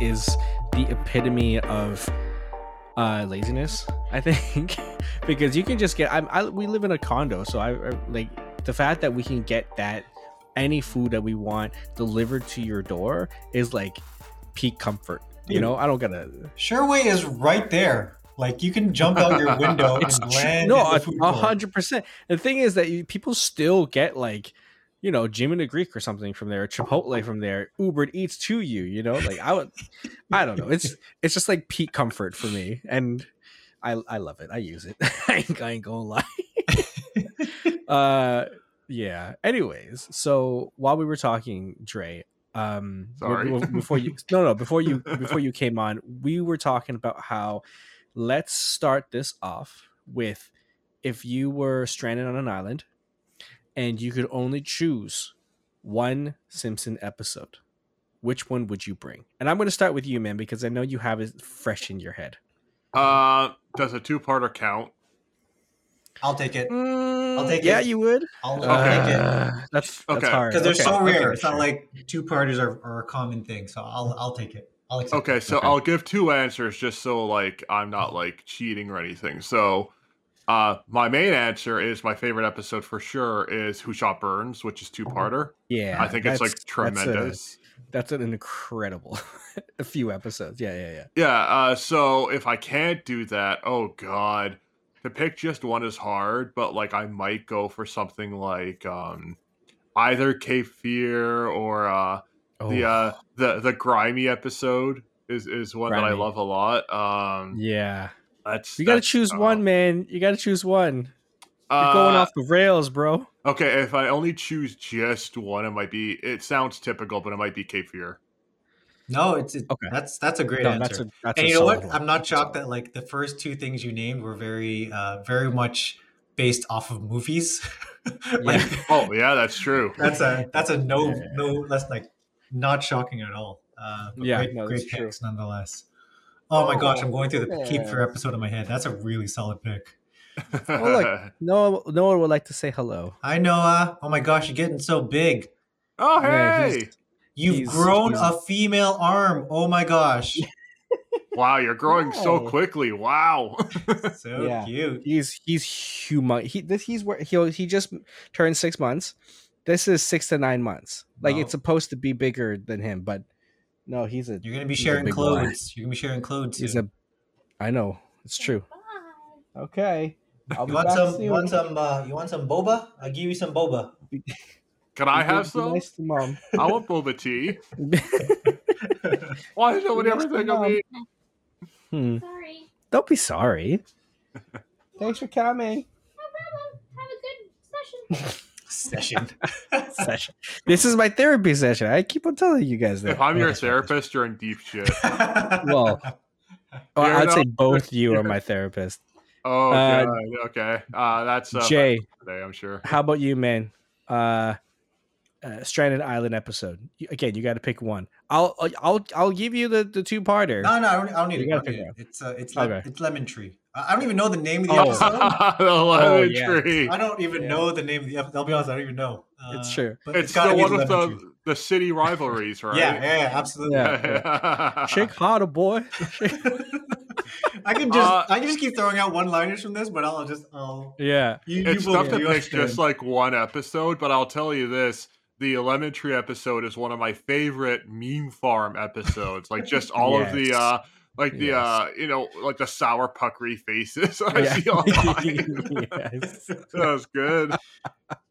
Is the epitome of uh, laziness. I think because you can just get. I'm, I we live in a condo, so I I- like the fact that we can get that any food that we want delivered to your door is like peak comfort. You know, I don't gotta. Shareway is right there. Like you can jump out your window It's and tr- land no, a food a court. hundred percent. The thing is that you, people still get like, you know, Jimmy the Greek or something from there, Chipotle from there, Uber Eats to you. You know, like I would, I don't know. It's it's just like peak comfort for me, and I I love it. I use it. I ain't, I ain't gonna lie. uh, yeah. Anyways, so while we were talking, Dre, um, Sorry. before you no no before you before you came on, we were talking about how let's start this off with if you were stranded on an island and you could only choose one Simpson episode, which one would you bring? And I'm going to start with you, man, because I know you have it fresh in your head. Uh, does a two-parter count? I'll take it. I'll take yeah, it. Yeah, you would. I'll, I'll take it Uh, that's that's Okay. hard because they're Okay, so okay, rare. it's sure. not like two parters are, are a common thing. So I'll I'll take it. I'll accept Okay, it. so Okay. I'll give two answers just so like I'm not like cheating or anything. So, uh, my main answer is my favorite episode for sure is Who Shot Burns, which is two-parter. yeah. I think it's like that's- that's a- tremendous. That's, an incredible a few episodes. Yeah, yeah, yeah. Yeah, uh, so if I can't do that, oh god, to pick just one is hard. But like, I might go for something like um, either Cape Fear or uh, the Oh, uh, the the Grimey episode is is one that I love a lot. Um, yeah. That's You got to choose uh, one, man. You got to choose one. You're uh, going off the rails, bro. Okay, if I only choose just one, it might be. It sounds typical, but it might be Cape Fear. no, it's it, Okay. that's that's a great No, answer. that's a that's and you know what? one. I'm not shocked that like the first two things you named were very uh very much based off of movies. like Oh yeah, that's true. that's a that's a no Yeah. no that's like not shocking at all. Uh, but Yeah, great, no, great that's true. picks nonetheless. Oh my gosh, I'm oh, going through the Cape yeah. Fear episode in my head. That's a really solid pick. Oh, look. No, no one would like to say hello. Hi Noah. Uh, oh my gosh, you're getting so big. oh Yeah, hey! he's- You've He's- grown he's- a female arm. Oh my gosh. Wow, you're growing so quickly. Wow. So Yeah. cute. He's he's human. He this he's where he he just turned six months. This is six to nine months. Like Wow. it's supposed to be bigger than him, but no, he's a You're gonna be sharing big boy. clothes. You're gonna be sharing clothes he's soon. a. I know it's true. Okay, I'll You want some? soon. You want some? Uh, you want some boba? I'll give you some boba. Can I have some? Nice to mom. I want boba tea. Why does nobody ever Nice to think of me? Hmm. Sorry. Don't be sorry. Thanks for coming. No problem. Have a good session. Session. Session. This is my therapy session. I keep on telling you guys that. If I'm your therapist, you're in deep shit. Well, oh, I'd say both you are my therapist. Oh, Uh, God. okay. Uh, that's uh, Jay, today, I'm sure. how about you, man? Uh, uh, Stranded Island episode. Again, you got to pick one. I'll I'll I'll, I'll give you the the two parter. No, no, I don't, I don't need You it. gotta don't need pick it. It's uh, it's le- it's lemon tree. I I don't even know the name of the Oh. episode. the lemon yeah. tree. I don't even Yeah. know the name of the episode. I'll be honest, I don't even know. Uh, It's true. But It's, gotta the be one with lemon the tree. the city rivalries, right? Yeah, yeah, yeah, absolutely. Yeah. Shake harder, boy. I can just Uh, I can just keep throwing out one liners from this, but I'll just I'll yeah. you, it's you tough will, to pick just like one episode, but I'll tell you this: the Lemon Tree episode is one of my favorite meme farm episodes. Like just all of the uh like the Yes. uh you know like the sour puckery faces I Yeah. see online. yes. that was good.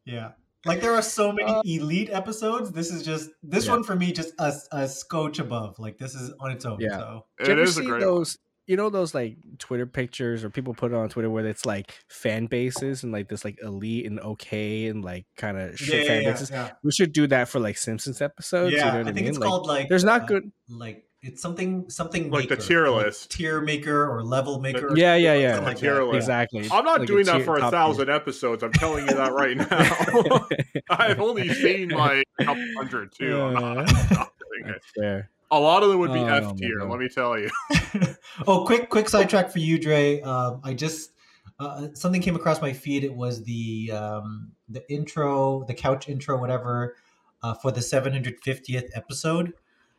Yeah. Like there are so many Uh, elite episodes. This is just this Yeah. one for me just a, a scotch above. Like this is on its own. Yeah. So Did you is a see great those? You know those like Twitter pictures or people put it on Twitter where it's like fan bases and like this like elite and okay and like kind of shit yeah, fan yeah, bases. yeah. We should do that for like Simpsons episodes. Yeah, you know what I I, think mean? it's Like, called like there's not uh, good. like it's something something Like the maker, tier like list. tier maker or level maker. or Yeah, yeah, yeah. like tier that. list. Exactly. I'm not Like doing that tier- for a top tier. thousand episodes. I'm telling you that right now. I've only seen like a couple hundred too. I'm not, I'm not doing it. That's fair. A lot of them would be Oh, F my tier. God. Let me tell you. oh, quick, quick sidetrack for you, Dre. Um, I just uh, something came across my feed. It was the um, the intro, the couch intro, whatever, uh, for the 750th episode.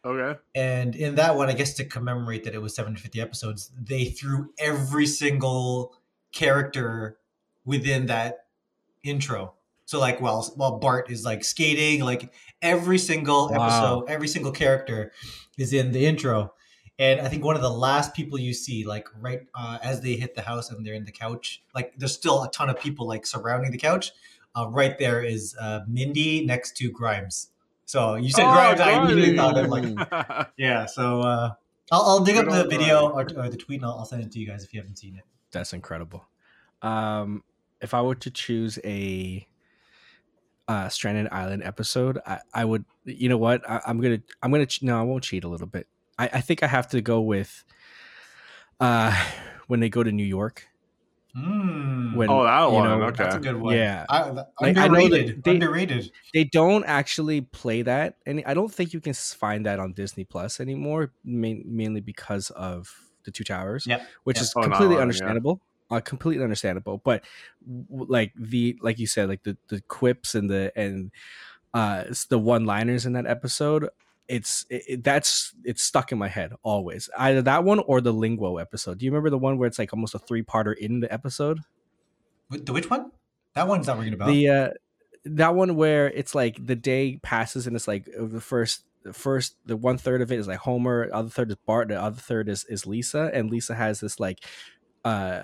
Okay. And in that one, I guess to commemorate that it was 750 episodes, they threw every single character within that intro. So like while while Bart is like skating, like every single Wow. episode, every single character is in the intro. And I think one of the last people you see, like right uh, as they hit the house and they're in the couch, like there's still a ton of people like surrounding the couch. Uh, right there is uh, Mindy next to Grimes. So you said Oh, Grimes, I immediately thought of like yeah, so uh, I'll, I'll dig Good up the video or, or the tweet and I'll, I'll send it to you guys if you haven't seen it. That's incredible. Um, if I were to choose a uh, Stranded Island episode, I, I would. You know what? I, I'm gonna. I'm gonna. No, I won't cheat a little bit. I, I think I have to go with. Uh, when they go to New York. Mm, When oh, that one. know, okay. that's a good one. Yeah. I, Like, I know that underrated. they- underrated. they don't actually play that, and I don't think you can find that on Disney Plus anymore. Main, mainly because of the Two Towers. Yep. which Yep. is Oh, no, completely yeah. understandable. Uh, completely understandable, but like the like you said, like the the quips and the and uh it's the one liners in that episode. It's it, it- that's it's stuck in my head always. Either that one or the Linguo episode. Do you remember the one where it's like almost a three parter in the episode? The which one? That one's not ringing a bell. The uh that one where it's like the day passes and it's like uh, the first the first the one third of it is like Homer, other third is Bart, the other third is is Lisa, and Lisa has this like uh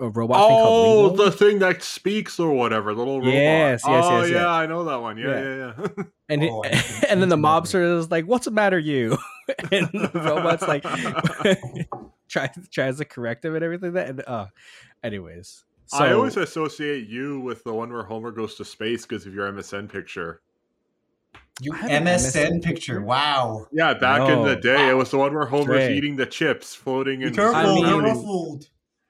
a robot thing Oh, called Linguo. the thing that speaks or whatever, the little robot. Yes, yes, oh, yes, yeah, yeah. I know that one. Yeah, yeah, yeah. and Oh, I and then the didn't know that. mobster is like, "What's the matter, you?" and the robot's like tries tries to correct him and everything. That and uh, anyways, so I always associate you with the one where Homer goes to space because of your MSN picture. You have an MSN, MSN picture. picture. Wow. Yeah, back in the No. day, it was the one where Homer's Dre. eating the chips floating Be in careful, I the mean-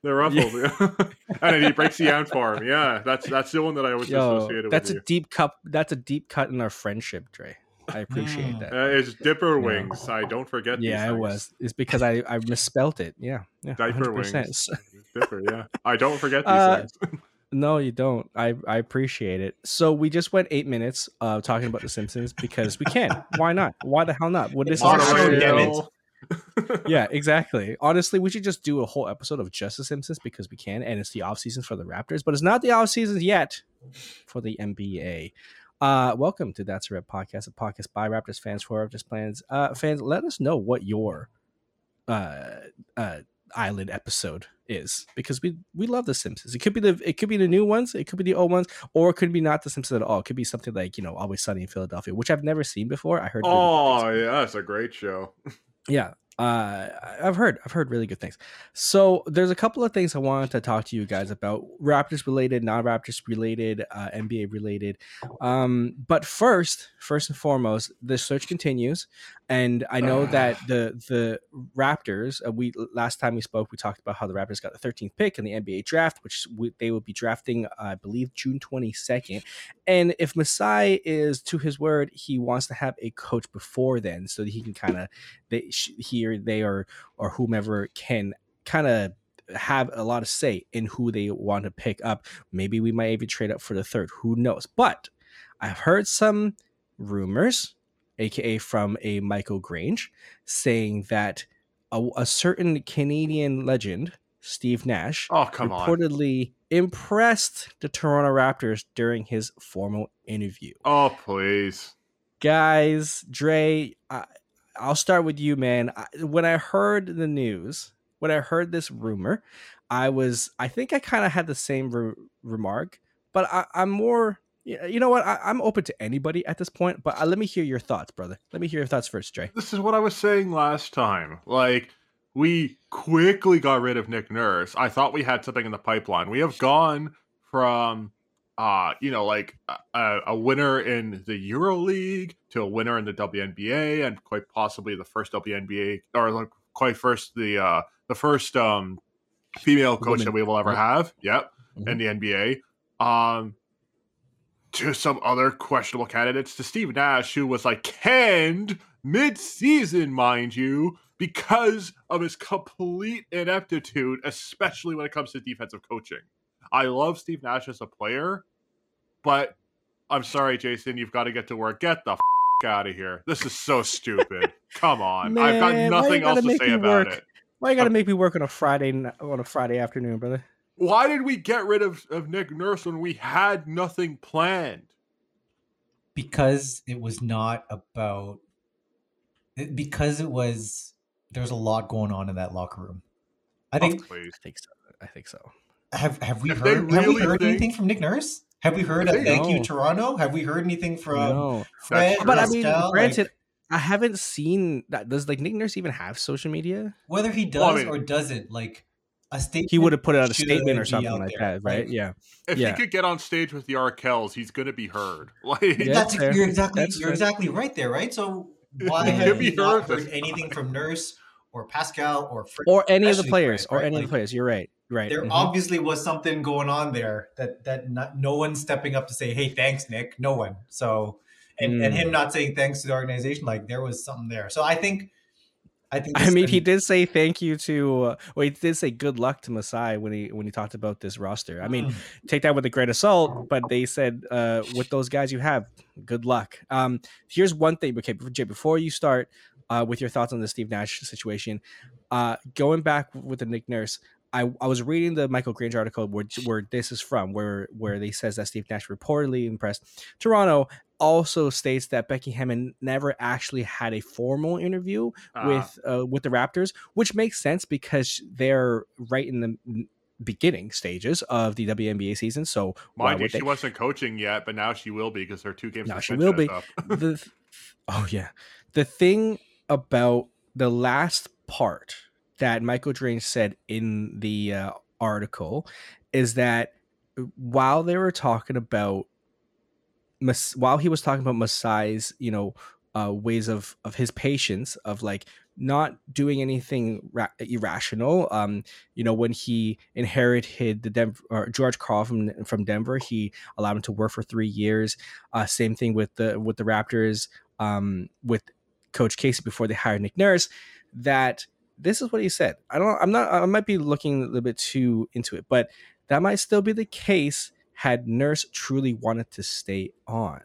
they're fountain. ruffled. They're and then he breaks the ant for him. Yeah, that's that's the one that I always yo, associated that's with a you. deep cut. That's a deep cut in our friendship, Dre. I appreciate Mm. that. Uh, it's Dipper Yeah. Wings. I don't forget. yeah, these it was. It's because I I misspelt it. Yeah, yeah, Diaper 100%. wings. Dipper. Yeah, I don't forget these Uh, things. No, you don't. I I appreciate it. So we just went eight minutes uh talking about The Simpsons because we can. Why not? Why the hell not? Well, this is our our show, show. damn it. yeah, exactly. Honestly, we should just do a whole episode of just The Simpsons because we can, and it's the off season for the Raptors, but it's not the off season yet for the NBA. Uh, welcome to That's a Rap podcast, a podcast by Raptors fans for Raptors plans. Uh, fans, let us know what your uh, uh, island episode is because we we love The Simpsons. It could be the it could be the new ones, it could be the old ones, or it could be not The Simpsons at all. It could be something like you know Always Sunny in Philadelphia, which I've never seen before. I heard. really good things Oh yeah, that's a great show. yeah Uh, I've heard, I've heard really good things. So there's a couple of things I wanted to talk to you guys about, Raptors related, non-Raptors related, uh, NBA related. Um, but first, first and foremost, the search continues, and I know that the the Raptors. Uh, we last time we spoke, we talked about how the Raptors got the 13th pick in the NBA draft, which we, they will be drafting, uh, I believe, June 22nd. And if Masai is to his word, he wants to have a coach before then, so that he can kind of they he or they or or whomever can kind of have a lot of say in who they want to pick up. Maybe we might even trade up for the third. Who knows? But I've heard some rumors, aka from a Michael Grange, saying that a, a certain Canadian legend, Steve Nash, Oh come on. reportedly impressed the Toronto Raptors during his formal interview Oh please. guys dre I, i'll start with you man I, when i heard the news when i heard this rumor i was i think i kind of had the same re- remark but I, i'm more, you know what I, i'm open to anybody at this point but uh, let me hear your thoughts brother let me hear your thoughts first dre This is what I was saying last time. Like we quickly got rid of Nick Nurse. I thought we had something in the pipeline. We have gone from uh, you know, like a, a winner in the Euro League to a winner in the WNBA and quite possibly the first WNBA or like quite first the uh the first um female coach Woman. that we will ever have. Yep. Mhm. In the NBA. Um to some other questionable candidates to Steve Nash, who was like canned mid-season, mind you, because of his complete ineptitude, especially when it comes to defensive coaching. I love Steve Nash as a player, but I'm sorry, Jason, you've got to get to work. Get the f- out of here. This is so stupid. Come on, I've got Man, why you nothing else to say about work? it. why you gotta uh, make me work on a friday on a friday afternoon brother Why did we get rid of, of Nick Nurse when we had nothing planned? because it was not about eh, because it was there's a lot going on in that locker room. I oh, think Oh, i think so i think so have have we If they heard have we heard think- anything from Nick Nurse? Have we heard a they- thank you Toronto? Have we heard anything from no Fred? true. but I mean, Pascal? granted, Like, I haven't seen that. Does like Nick Nurse even have social media? whether he does Well, I mean- or doesn't, like a statement. He would have put out a statement or something like there, that, right? like, Yeah. If Yeah. he could get on stage with the Arkells, he's gonna be heard. Like Yeah. That's fair. you're exactly That's you're fair. exactly right there, right? So why have could you be not heard heard this anything from Nurse or Pascal or Fred? Or any of the players, Fred, or right? any of the players. You're right. Right. There Mhm. obviously was something going on there that that not, no one's stepping up to say, "Hey, thanks, Nick." No one. So, and, and Mm. him not saying thanks to the organization, like there was something there. So I think, I think. I mean, he did say thank you to. Uh, well, he did say good luck to Masai when he when he talked about this roster. I mean, Mm. take that with a grain of salt, but they said uh, with those guys you have, good luck. Um, here's one thing, okay, Jay, before you start uh, with your thoughts on the Steve Nash situation, uh, going back with the Nick Nurse, I, I was reading the Michael Grange article where, where this is from, where where they says that Steve Nash reportedly impressed Toronto. Also states that Becky Hammon never actually had a formal interview Ah. with uh, with the Raptors, which makes sense because they're right in the beginning stages of the WNBA season. So Mind you, she they? wasn't coaching yet, but now she will be because her two games. Now she will be. the oh yeah, the thing about the last part that Michael Grange said in the uh, article is that while they were talking about while he was talking about Masai's, you know, uh, ways of of his patience of like not doing anything ra- irrational. Um, you know, when he inherited the Denver or George Karl from from Denver, he allowed him to work for three years. Uh, same thing with the with the Raptors. Um, with Coach Casey before they hired Nick Nurse, that this is what he said. I don't. I'm not. I might be looking a little bit too into it, but that might still be the case had Nurse truly wanted to stay on.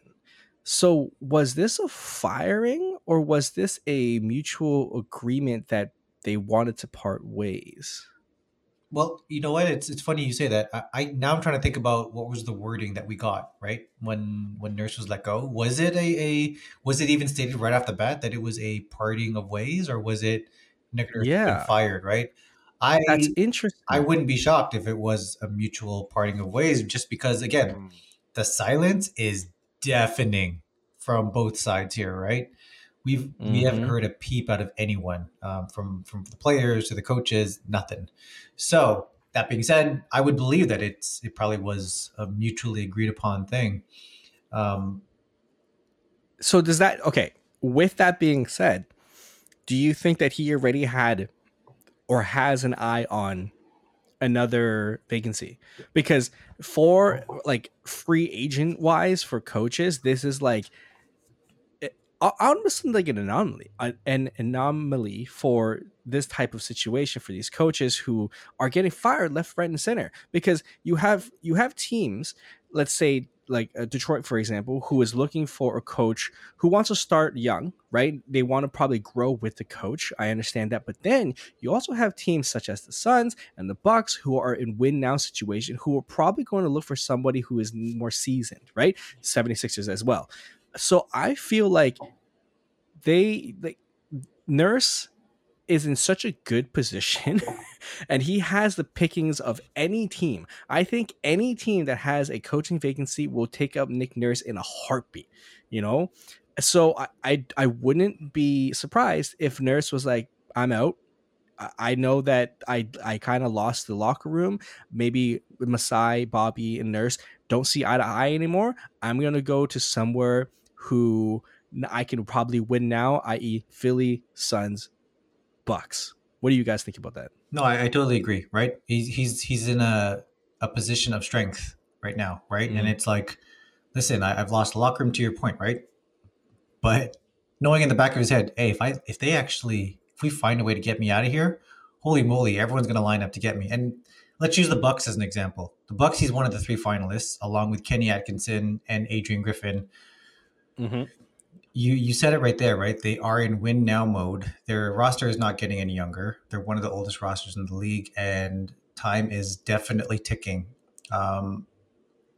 So, was this a firing or was this a mutual agreement that they wanted to part ways? Well, you know what? It's it's funny you say that. I, I now I'm trying to think about what was the wording that we got right when when Nurse was let go. Was it a, a was it even stated right off the bat that it was a parting of ways, or was it Nick Nurse being Yeah. fired? Right. I That's interesting. I wouldn't be shocked if it was a mutual parting of ways, just because again, Mm. the silence is deafening from both sides here, right? We've we haven't heard a peep out of anyone um, from from the players to the coaches, nothing. So that being said, I would believe that it's it probably was a mutually agreed upon thing. Um, So does that okay? With that being said, do you think that he already had or has an eye on another vacancy? Because for like free agent wise for coaches, this is like eh, almost like an anomaly, an- an anomaly for this type of situation for these coaches who are getting fired left, right, and center. Because you have you have teams, let's say like uh, Detroit, for example, who is looking for a coach who wants to start young, right? They want to probably grow with the coach. I understand that, but then you also have teams such as the Suns and the Bucks who are in win now situation who are probably going to look for somebody who is more seasoned, right? 76ers as well. So I feel like they like Nurse is in such a good position and he has the pickings of any team. I think any team that has a coaching vacancy will take up Nick Nurse in a heartbeat, you know? So I I, I wouldn't be surprised if Nurse was like, I'm out. I- know that I I kind of lost the locker room. Maybe Masai, Bobby, and Nurse don't see eye to eye anymore. I'm gonna go to somewhere who I can probably win now, i.e., Philly, Suns, Bucks. What do you guys think about that? No, I, I totally agree. Right? He's he's he's in a a position of strength right now, right? And Mhm. it's like, listen, I, I've lost the locker room to your point, right? But knowing in the back of his head, hey, if I if they actually if we find a way to get me out of here, holy moly, everyone's gonna line up to get me. And let's use the Bucks as an example. The Bucks, he's one of the three finalists, along with Kenny Atkinson and Adrian Griffin. Mm-hmm. You you said it right there, right? They are in win now mode. Their roster is not getting any younger. They're one of the oldest rosters in the league, and time is definitely ticking. Um,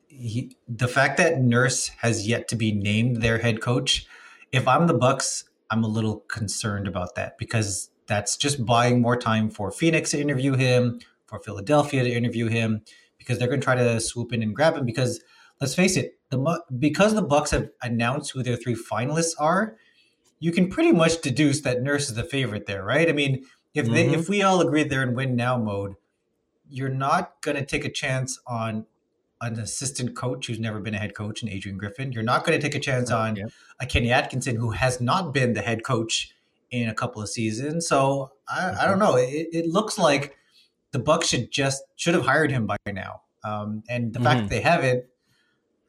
he, the fact that Nurse has yet to be named their head coach, if I'm the Bucks, I'm a little concerned about that because that's just buying more time for Phoenix to interview him, for Philadelphia to interview him, because they're going to try to swoop in and grab him. Because let's face it, the because the Bucks have announced who their three finalists are, you can pretty much deduce that Nurse is the favorite there, right? I mean, if they Mhm. if we all agree they're in win now mode, you're not going to take a chance on an assistant coach who's never been a head coach in Adrian Griffin. You're not going to take a chance on Yep. a Kenny Atkinson who has not been the head coach in a couple of seasons. So I, I don't know. It, it looks like the Bucks should just should have hired him by now. Um, and the fact Mhm. that they haven't,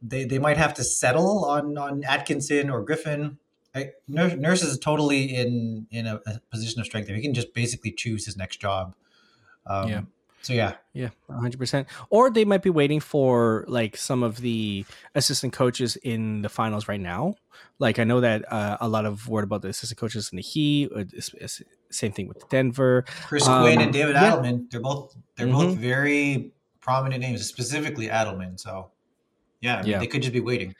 they they might have to settle on on Atkinson or Griffin. I, Nurse, Nurse is totally in in a, a position of strength. He can just basically choose his next job. Um, Yeah. So yeah, Yeah, hundred percent. Or they might be waiting for like some of the assistant coaches in the finals right now. Like I know that uh, a lot of word about the assistant coaches in the Heat. uh, Same thing with Denver. Chris Um, Quinn and David yeah. Adelman. They're both they're Mhm. both very prominent names, specifically Adelman. So yeah, I mean, Yeah. they could just be waiting.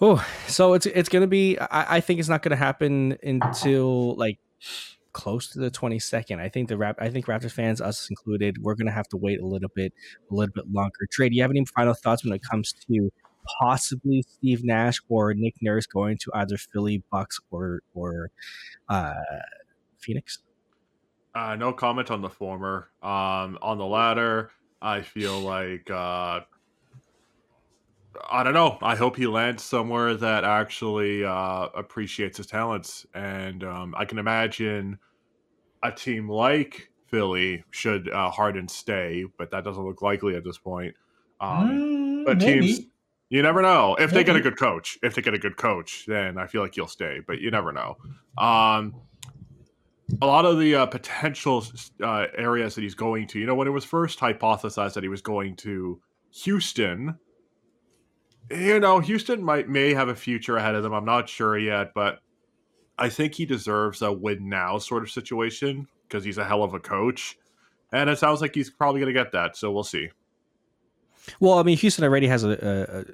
Oh, so it's it's gonna be. I, I think it's not gonna happen until like close to the twenty second. I think the rap. I think Raptors fans, us included, we're gonna have to wait a little bit, a little bit longer. Dre, do you have any final thoughts when it comes to possibly Steve Nash or Nick Nurse going to either Philly, Bucks, or or uh, Phoenix? Uh, no comment on the former. Um, on the latter, I feel like uh, I don't know. I hope he lands somewhere that actually uh, appreciates his talents, and um, I can imagine a team like Philly should uh, Harden stay, but that doesn't look likely at this point. Um, Mm, but maybe. teams, you never know. If they get a good coach, if they get a good coach, then I feel like you'll stay. But you never know. Um, a lot of the uh, potential uh, areas that he's going to, you know, when it was first hypothesized that he was going to Houston, you know, Houston might may have a future ahead of them. I'm not sure yet, but I think he deserves a win now sort of situation because he's a hell of a coach, and it sounds like he's probably going to get that. So we'll see. Well, I mean, Houston already has a, a,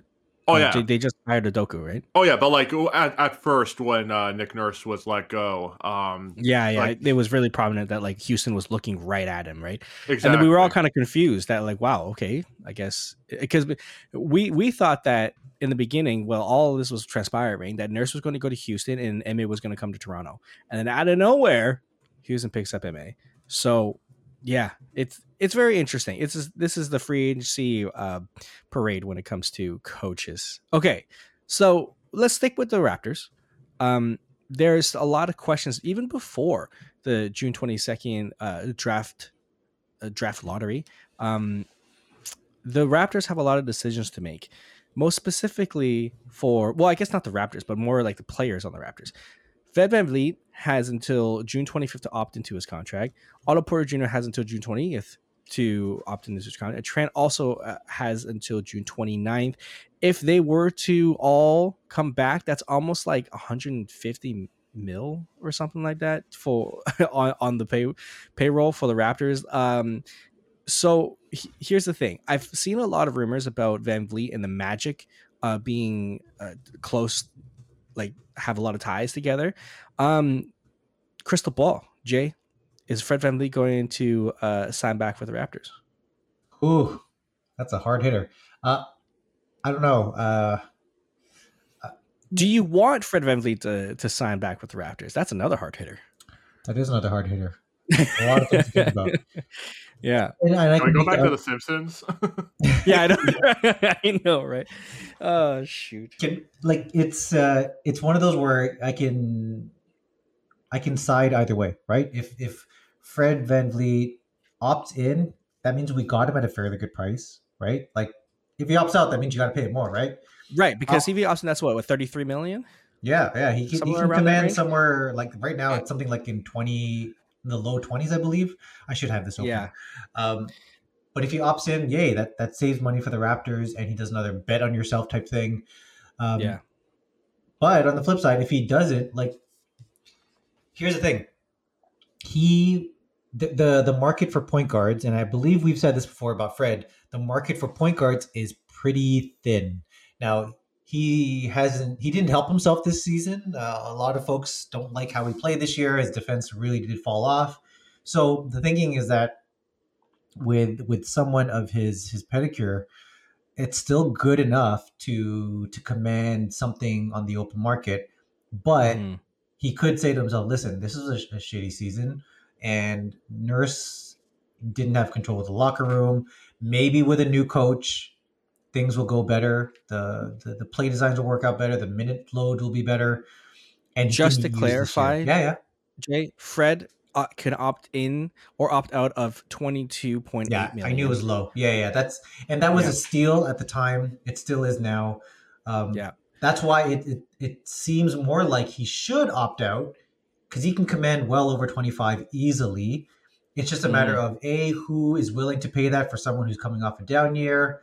Oh Uh, yeah, they- just hired Udoka, right? oh yeah. But like at, at first when uh, Nick Nurse was let go, um, Yeah, yeah. Like- it was really prominent that like Houston was looking right at him, right? exactly. And then we were all kind of confused that like, wow, okay, I guess because we we thought that in the beginning, well, all of this was transpiring that Nurse was going to go to Houston and Ma was going to come to Toronto, and then out of nowhere, Houston picks up Ma. So yeah, it's it's very interesting. It's this is the free agency uh, parade when it comes to coaches. Okay, so let's stick with the Raptors. Um, there's a lot of questions even before the June 22nd uh, draft uh, draft lottery. Um, the Raptors have a lot of decisions to make. Most specifically for well, I guess not the Raptors, but more like the players on the Raptors. Fred VanVleet has until June 25th to opt into his contract. Otto Porter Jr. has until June 20th to opt into his contract. Trent also uh, has until June 29th. If they were to all come back, that's almost like 150 mil or something like that for on, on the pay payroll for the Raptors. Um, so he- here's the thing: I've seen a lot of rumors about VanVleet and the Magic uh, being uh, close, like have a lot of ties together. Um, crystal ball, Jay, is Fred VanVleet going to uh, sign back for the Raptors? Ooh, that's a hard hitter. Uh, I don't know. Uh, Do you want Fred VanVleet to, to sign back with the Raptors? That's another hard hitter. that is another hard hitter. A lot of things to think about. Yeah, And, and I Can we go back the to the Simpsons? yeah, I know. I know, right? Oh shoot. can like it's uh it's one of those where I can I can side either way, right? If if Fred VanVleet opts in, that means we got him at a fairly good price, right? Like if he opts out, that means you got to pay him more, right? Right, because Oh. CV Austin, that's what, what, 33 million? Yeah, yeah. He can, he can command somewhere like right now it's something like in twenty in the low twenties, I believe. I should have this open. Yeah. Um, but if he opts in, yay, that that saves money for the Raptors, and he does another bet on yourself type thing. Um, Yeah. But on the flip side, if he doesn't, like, here's the thing: he the, the the market for point guards, and I believe we've said this before about Fred. The market for point guards is pretty thin. Now he hasn't he didn't help himself this season. Uh, a lot of folks don't like how he played this year. His defense really did fall off. So the thinking is that with with someone of his his pedicure, it's still good enough to to command something on the open market. But Mhm. he could say to himself, "Listen, this is a, a shitty season, and Nurse didn't have control of the locker room. Maybe with a new coach, things will go better. The the, the play designs will work out better. The minute load will be better." And Just to use this year. clarify, yeah, yeah, Jay, Fred uh, can opt in or opt out of 22.8 yeah. million. I knew it was low. Yeah, yeah. That's and that was Yeah. a steal at the time. It still is now. Um, Yeah. That's why it, it it seems more like he should opt out because he can command well over 25 easily. It's just a matter Mm-hmm. of a who is willing to pay that for someone who's coming off a down year,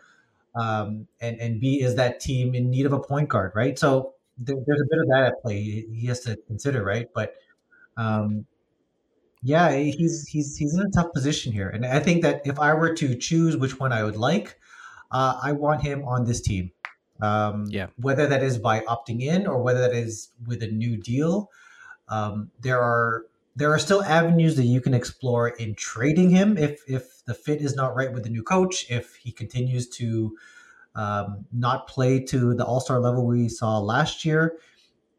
um, and and b is that team in need of a point guard, right? So there, there's a bit of that at play. He has to consider, right? But um, yeah, he's he's he's in a tough position here, and I think that if I were to choose which one I would like, uh, I want him on this team. Um, Yeah. Whether that is by opting in or whether that is with a new deal, um, there are there are still avenues that you can explore in trading him if if the fit is not right with the new coach, if he continues to um, not play to the All Star level we saw last year.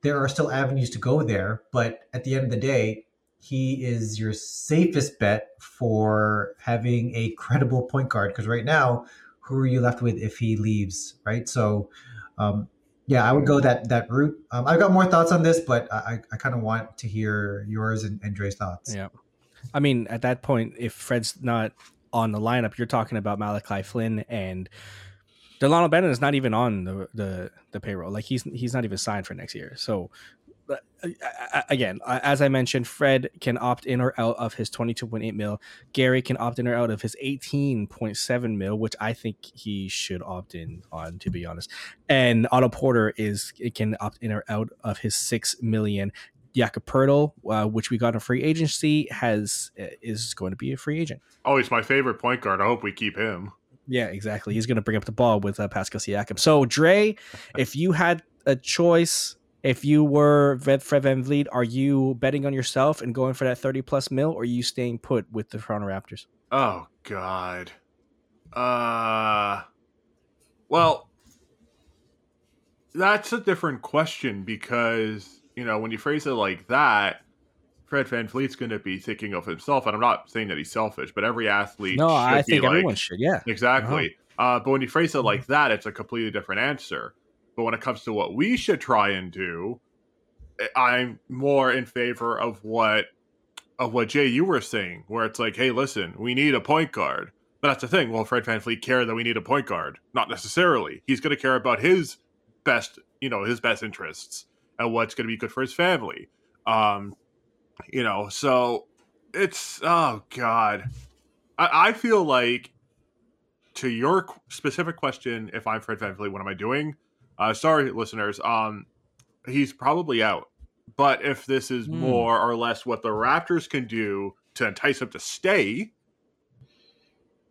There are still avenues to go there, but at the end of the day, he is your safest bet for having a credible point guard. Because right now, who are you left with if he leaves, right? So, um, yeah, I would go that that route. Um, I've got more thoughts on this, but I, I kind of want to hear yours and, and Dre's thoughts. Yeah. I mean, at that point, if Fred's not on the lineup, you're talking about Malachi Flynn and Dalano Banton is not even on the, the the payroll. Like he's he's not even signed for next year. So again, uh, as I mentioned, Fred can opt in or out of his 22.8 mil. Gary can opt in or out of his 18.7 mil, which I think he should opt in on, to be honest. And Otto Porter is it can opt in or out of his six million. Jakob Poeltl, uh, which we got in free agency, has uh, is going to be a free agent. oh, he's my favorite point guard. I hope we keep him. Yeah, exactly. He's going to bring up the ball with uh, Pascal Siakam. So, Dre, if you had a choice, if you were Fred VanVleet, are you betting on yourself and going for that 30 plus mil, or are you staying put with the Toronto Raptors? Oh God. Uh well that's a different question because, you know, when you phrase it like that, Fred VanVleet's going to be thinking of himself, and I'm not saying that he's selfish, but every athlete. No, should I be think like, everyone should. Yeah, Exactly. Uh, but when you phrase it like that, it's a completely different answer. But when it comes to what we should try and do, I'm more in favor of what of what Jay you were saying, where it's like, hey, listen, we need a point guard. But that's the thing. Will Fred VanVleet care that we need a point guard? Not necessarily. He's going to care about his best, you know, his best interests and what's going to be good for his family. Um, you know, so it's oh god, I, I feel like to your specific question, if I'm Fred VanVleet, what am I doing? Uh, sorry, listeners. Um, he's probably out. But if this is Hmm. more or less what the Raptors can do to entice him to stay,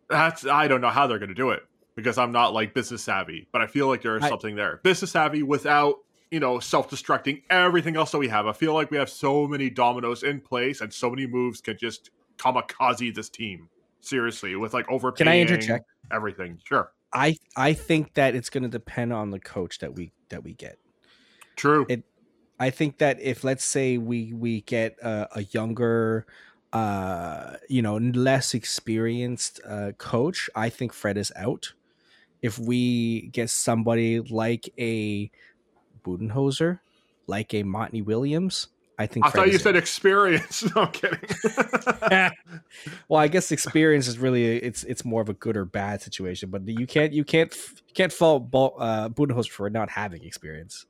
that's I don't know how they're going to do it because I'm not like business savvy. But I feel like there is I- something there. Business savvy without you know self-destructing everything else that we have. I feel like we have so many dominoes in place and so many moves can just kamikaze this team. Seriously, with like overpaying. Can I interject? Everything, sure, I I think that it's going to depend on the coach that we that we get. true. It- I think that if let's say we we get a, a younger, uh, you know, less experienced uh, coach, I think Fred is out. If we get somebody like a Budenholzer, like a Monty Williams, I think. I thought you said experience. no, I'm kidding. well, I guess experience is really it's it's more of a good or bad situation, but you can't you can't you can't fault Bal- uh, Budenholzer for not having experience.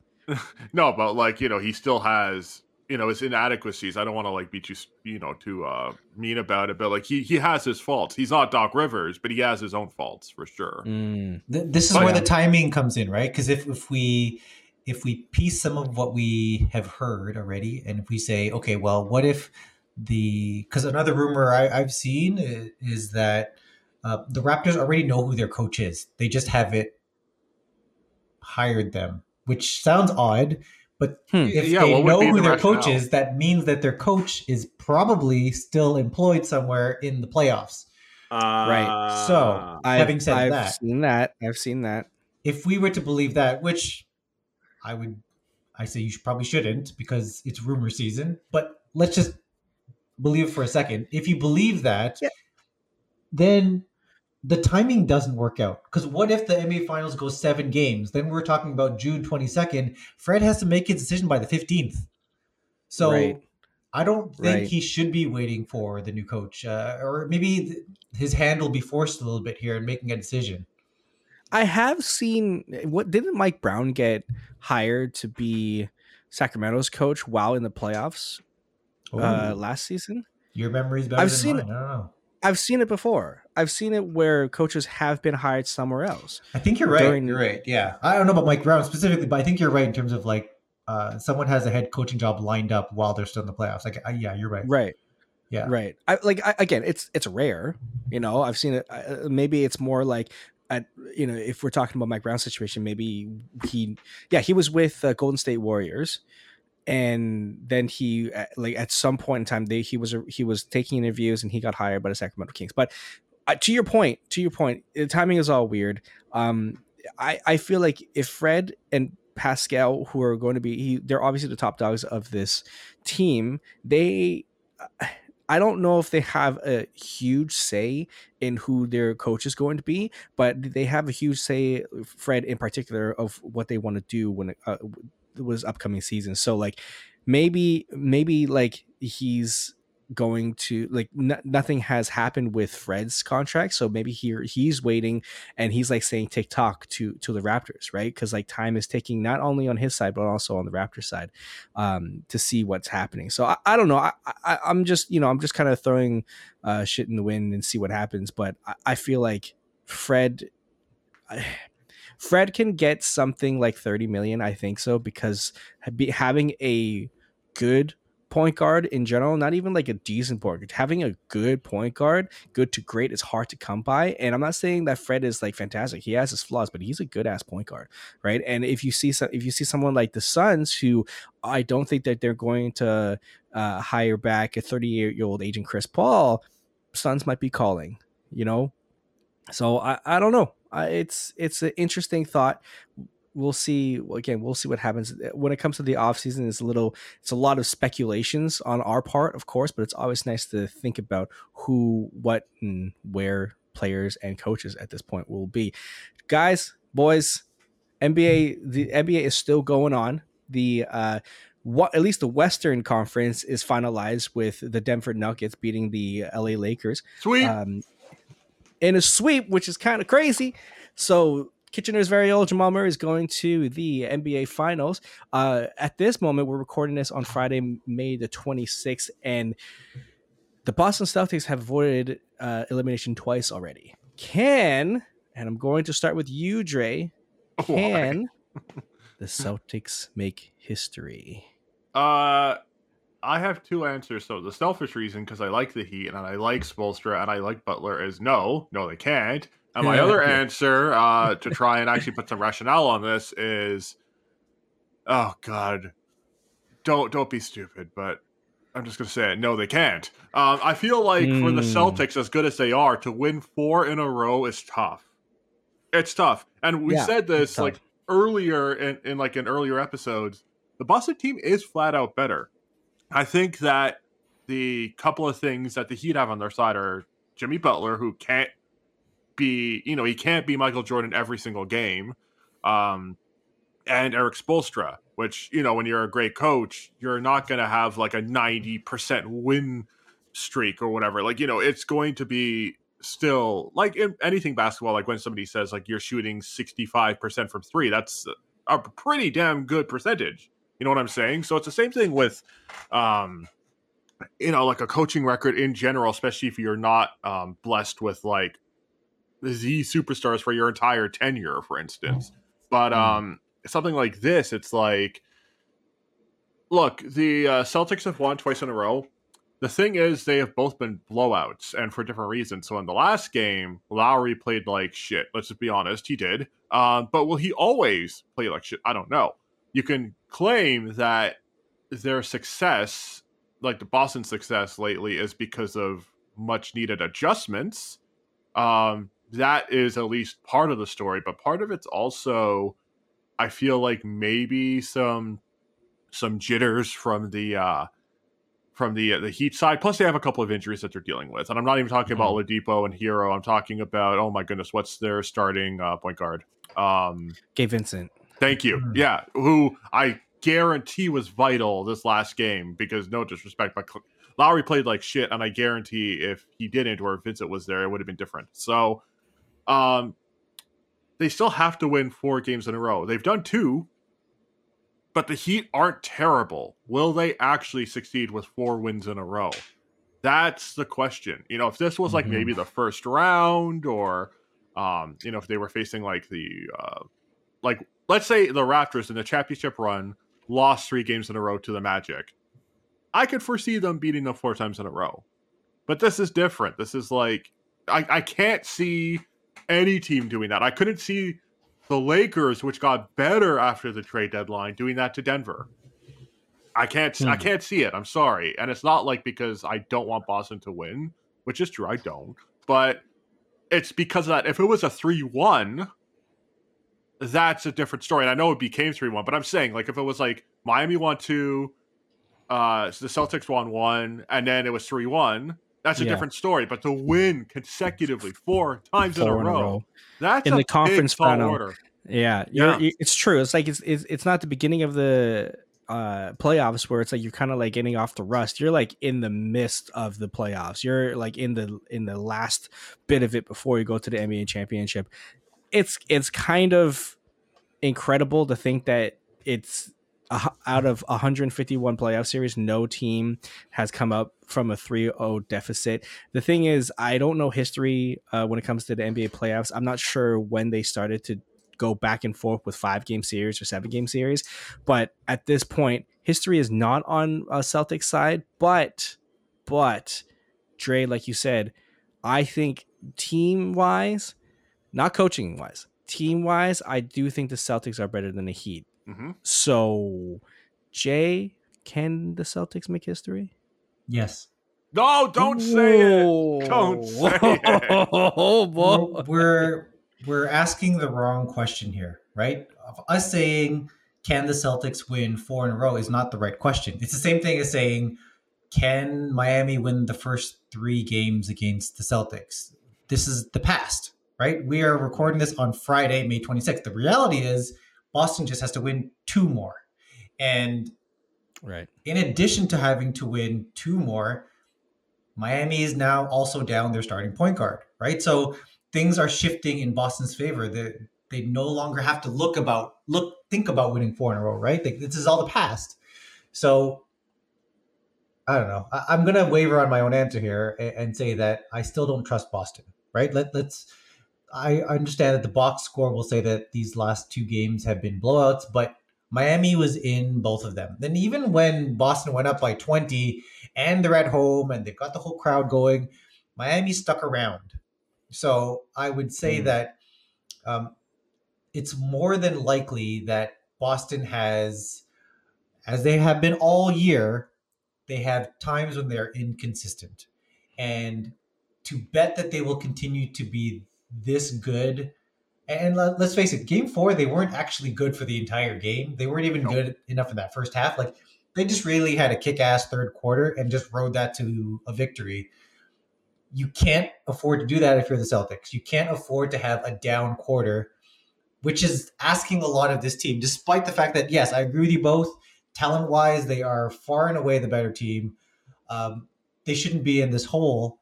no, but like you know, he still has you know his inadequacies. I don't want to like be too you know too uh, mean about it, but like he he has his faults. He's not Doc Rivers, but he has his own faults for sure. Mm. Th- this is Oh, where yeah. the timing comes in, right? Because if, if we if we piece some of what we have heard already, and if we say, okay, well, what if the because another rumor I, I've seen i- is that uh, the Raptors already know who their coach is. They just haven't hired them, which sounds odd. But Hmm. if Yeah, they know who the their coach rationale? is, that means that their coach is probably still employed somewhere in the playoffs. Right. So, I've, having said I've that, seen that. I've seen that. if we were to believe that, which I would, I say you should, probably shouldn't because it's rumor season, but let's just believe it for a second. If you believe that, Yeah. then the timing doesn't work out. Because what if the NBA Finals go seven games? Then we're talking about June 22nd. Fred has to make his decision by the 15th. So Right. I don't think Right. he should be waiting for the new coach. Uh, or maybe th- his hand will be forced a little bit here in making a decision. I have seen what didn't Mike Brown get hired to be Sacramento's coach while in the playoffs uh, last season? Your memory's better I've than seen mine. I I've seen it before. I've seen it where coaches have been hired somewhere else. I think you're right. During- you're right. Yeah. I don't know about Mike Brown specifically, but I think you're right in terms of like uh, someone has a head coaching job lined up while they're still in the playoffs. Like, uh, yeah, you're right. Right. Yeah. Right. I like I, again. It's it's rare. You know, I've seen it. Uh, maybe it's more like at you know if we're talking about Mike Brown's situation, maybe he yeah he was with uh, Golden State Warriors, and then he uh, like at some point in time they he was he was taking interviews and he got hired by the Sacramento Kings. But uh, to your point, to your point, the timing is all weird. Um, I I feel like if Fred and Pascal, who are going to be, he, they're obviously the top dogs of this team. They I don't know if they have a huge say in who their coach is going to be, but they have a huge say, Fred in particular, of what they want to do when it uh, was upcoming season. So like maybe maybe like he's going to like n- nothing has happened with Fred's contract, so maybe here he's waiting and he's like saying TikTok to to the Raptors, right? Because like time is ticking not only on his side but also on the Raptors side um, to see what's happening. So I, I don't know. I, I, I'm just you know I'm just kind of throwing uh, shit in the wind and see what happens. But I, I feel like Fred. Fred can get something like 30 million, I think so, because be, having a good point guard in general, not even like a decent point guard, having a good point guard, good to great, is hard to come by. And I'm not saying that Fred is like fantastic; he has his flaws, but he's a good ass point guard, right? And if you see some, if you see someone like the Suns, who I don't think that they're going to uh, hire back a 38 year old agent Chris Paul, Suns might be calling, you know. So I, I don't know. It's it's an interesting thought we'll see again we'll see what happens. When it comes to the offseason it's a little it's a lot of speculations on our part of course but it's always nice to think about who what and where players and coaches at this point will be. Guys boys nba the nba is still going on. The uh what at least the western conference is finalized with the denver nuggets beating the la lakers. Sweet. um, in a sweep which is kind of crazy. So Kitchener's very old Jamal Murray is going to the NBA Finals. Uh, at this moment, we're recording this on Friday, May the 26th, and the Boston Celtics have avoided uh, elimination twice already. Can, and I'm going to start with you, Dre, can the Celtics make history? Uh, I have two answers. So the selfish reason, because I like the Heat and I like Spoelstra and I like Butler, is no, no, they can't. And my other answer, uh, to try and actually put some rationale on this, is, oh God, don't don't be stupid. But I'm just gonna say it. No, they can't. Um, I feel like for the Hmm. Celtics, as good as they are, to win four in a row is tough. It's tough, and we Yeah, said this like earlier in, in like in earlier episodes. The Boston team is flat out better. I think that the couple of things that the Heat have on their side are Jimmy Butler, who can't be, you know, he can't be Michael Jordan every single game, um, and Erik Spoelstra, which, you know, when you're a great coach, you're not going to have like a 90% win streak or whatever. Like, you know, it's going to be still like in anything basketball, like when somebody says like you're shooting 65% from three, that's a pretty damn good percentage. You know what I'm saying? So it's the same thing with, um, you know, like a coaching record in general, especially if you're not um, blessed with like the Z superstars for your entire tenure, for instance. But um, something like this, it's like, look, the uh, Celtics have won twice in a row. The thing is, they have both been blowouts and for different reasons. So in the last game, Lowry played like shit. Let's just be honest, he did. Um, but will he always play like shit? I don't know. You can claim that their success, like the Boston success lately, is because of much needed adjustments. Um, that is at least part of the story, but part of it's also, I feel like maybe some some jitters from the uh, from the uh, the Heat side. Plus, they have a couple of injuries that they're dealing with, and I'm not even talking about Oladipo and Herro. I'm talking about oh my goodness, what's their starting uh, point guard? Um, Gabe Vincent. Thank you. Mhm. Yeah, who I guarantee was vital this last game because no disrespect, but Lowry played like shit, and I guarantee if he didn't or if Vincent was there, it would have been different. So, um, they still have to win four games in a row. They've done two, but the Heat aren't terrible. Will they actually succeed with four wins in a row? That's the question. You know, if this was like Mhm. maybe the first round or um, you know, if they were facing like the uh like let's say the Raptors in the championship run lost three games in a row to the Magic. I could foresee them beating them four times in a row. But this is different. This is like I, I can't see any team doing that. I couldn't see the Lakers, which got better after the trade deadline, doing that to Denver. I can't I Hmm. can't see it. I'm sorry. And it's not like because I don't want Boston to win, which is true, I don't. But it's because of that. If it was a 3-1, that's a different story. And I know it became 3-1, but I'm saying like if it was like Miami won 2, uh so the Celtics won 1 and then it was 3-1, that's a Yeah. different story, but to win consecutively four times in a Four row, that's In a the conference final. order. Yeah, Yeah. it's true. It's like it's, it's it's not the beginning of the uh playoffs where it's like you're kind of like getting off the rust. You're like in the midst of the playoffs. You're like in the in the last bit of it before you go to the NBA championship. It's it's kind of incredible to think that it's a out of 151 playoff series, no team has come up from a 3-0 deficit. The thing is, I don't know history uh, when it comes to the NBA playoffs. I'm not sure when they started to go back and forth with five game series or seven game series. But at this point, history is not on uh, Celtics side. But, but, Dre, like you said, I think team wise, not coaching wise, team wise, I do think the Celtics are better than the Heat. Hmm So, Jay, can the Celtics make history? Yes. No, don't say it. Don't say it. Oh We're, we're we're asking the wrong question here, right? Of Us saying can the Celtics win four in a row is not the right question. It's the same thing as saying can Miami win the first three games against the Celtics? This is the past, right? We are recording this on Friday, May 26th. The reality is Boston just has to win two more. And Right. in addition to having to win two more, Miami is now also down their starting point guard, right? So things are shifting in Boston's favor. They they no longer have to look about look think about winning four in a row, right? Like, this is all the past. So I don't know. I, I'm gonna waver on my own answer here and, and say that I still don't trust Boston, right? Let let's. I understand that the box score will say that these last two games have been blowouts, but Miami was in both of them. Then even when Boston went up by 20 and they're at home and they've got the whole crowd going, Miami stuck around. So I would say Mm. that um, it's more than likely that Boston has, as they have been all year, they have times when they're inconsistent. And to bet that they will continue to be this good and let- let's face it, game four, they weren't actually good for the entire game. They weren't even Nope. good enough in that first half. Like they just really had a kick ass third quarter and just rode that to a victory. You can't afford to do that if you're the Celtics. You can't afford to have a down quarter, which is asking a lot of this team, despite the fact that, yes, I agree with you both. Talent wise, they are far and away the better team. Um, they shouldn't be in this hole,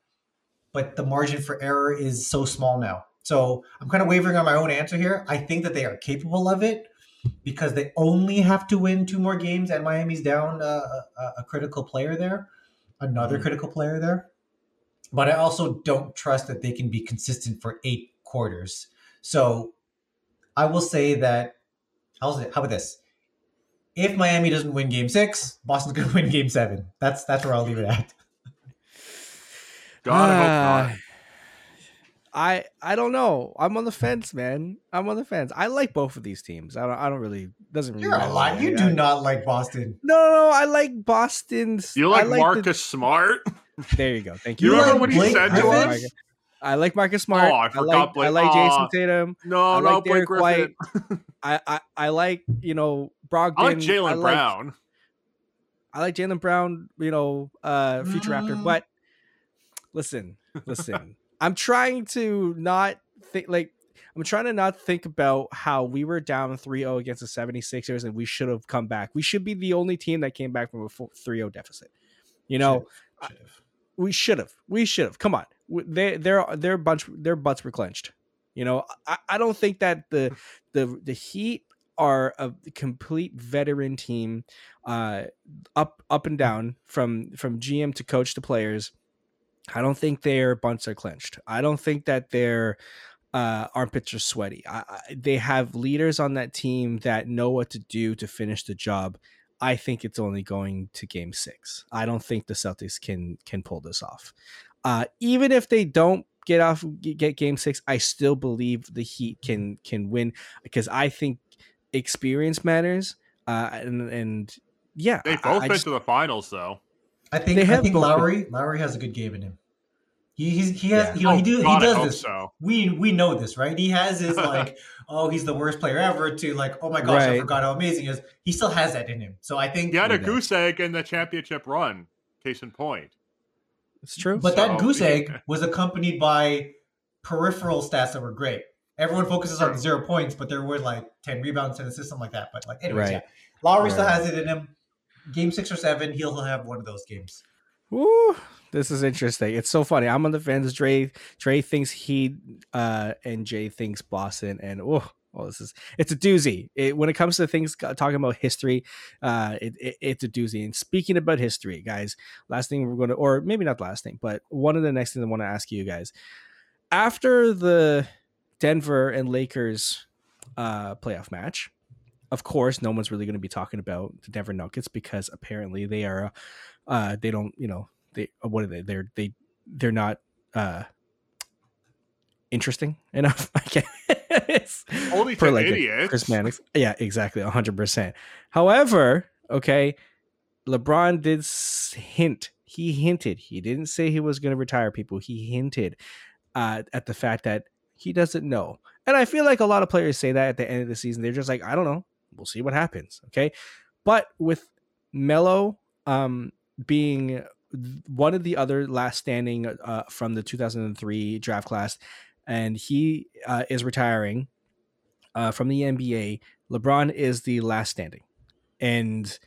but the margin for error is so small now. So I'm kind of wavering on my own answer here. I think that they are capable of it because they only have to win two more games, and Miami's down uh, a, a critical player there, another Mhm. critical player there. But I also don't trust that they can be consistent for eight quarters. So I will say that. How about this? If Miami doesn't win Game Six, Boston's going to win Game Seven. That's that's where I'll leave it at. God, I hope Ah, not. I I don't know. I'm on the fence, man. I'm on the fence. I like both of these teams. I don't. I don't really. Doesn't. Really You're a matter lie. You do I- not like Boston. No, no, no. I like Boston's. You I like, the- Marcus Smart? there you go. Thank You you. You remember like what he Blake said to Griffin? us? I like Marcus Smart. Oh, I I forgot like. I like Jayson Tatum. No, I no, like Blake Griffin. White. I, I I like you know Brogdon. I like Jaylen Brown. I like Jaylen Brown, you know, uh future Raptor. Mm. But listen, listen. I'm trying to not think like I'm trying to not think about how we were down 3-0 against the 76ers and we should have come back. We should be the only team that came back from a 3-0 deficit. You know, Should've. we should have. We should have. Come on. They their their bunch their butts were clenched. You know, I, I don't think that the the the Heat are a complete veteran team, uh, up up and down from from GM to coach to players. I don't think their bunts are clenched. I don't think that their uh, armpits are sweaty. I, I, they have leaders on that team that know what to do to finish the job. I think it's only going to game six. I don't think the Celtics can can pull this off. Uh, even if they don't get off get game six, I still believe the Heat can can win because I think experience matters. Uh, and and yeah, They both I been just- to the finals though. I think They I think Lowry Lowry has a good game in him. He he's, he has Yeah. you know he, Oh, do, God, he does this. So We we know this right. He has his like oh he's the worst player ever to like oh my gosh I forgot how amazing he is. He still has that in him. So I think he had a does. goose egg in the championship run. Case in point. it's true. But that So- goose egg was accompanied by peripheral stats that were great. Everyone focuses on zero points, but there were like ten rebounds, ten assists, something like that. But like anyways, Right. yeah, Lowry still has it in him. Game six or seven, he'll have one of those games. Woo, this is interesting. It's so funny. I'm on the fence. Dre Dre thinks he uh and Jay thinks Boston and oh well this is it's a doozy. It, when it comes to things talking about history, uh it, it- it's a doozy. And speaking about history, guys, last thing we're going to or maybe not the last thing, but one of the next things I want to ask you guys. After the Denver and Lakers uh, playoff match. Of course, no one's really going to be talking about the Denver Nuggets because apparently they are, uh, they don't, you know, they what are they? They're they they're not uh interesting enough. I guess. Only for like idiots. Chris Mannix. Yeah, exactly, hundred percent. However, okay, LeBron did hint. He hinted. He didn't say he was going to retire people. He hinted uh, at the fact that he doesn't know. And I feel like a lot of players say that at the end of the season. They're just like, I don't know. We'll see what happens. Okay, but with Melo um, being one of the other last standing uh, from the 2003 draft class, and he uh, is retiring uh, from the NBA. LeBron is the last standing, and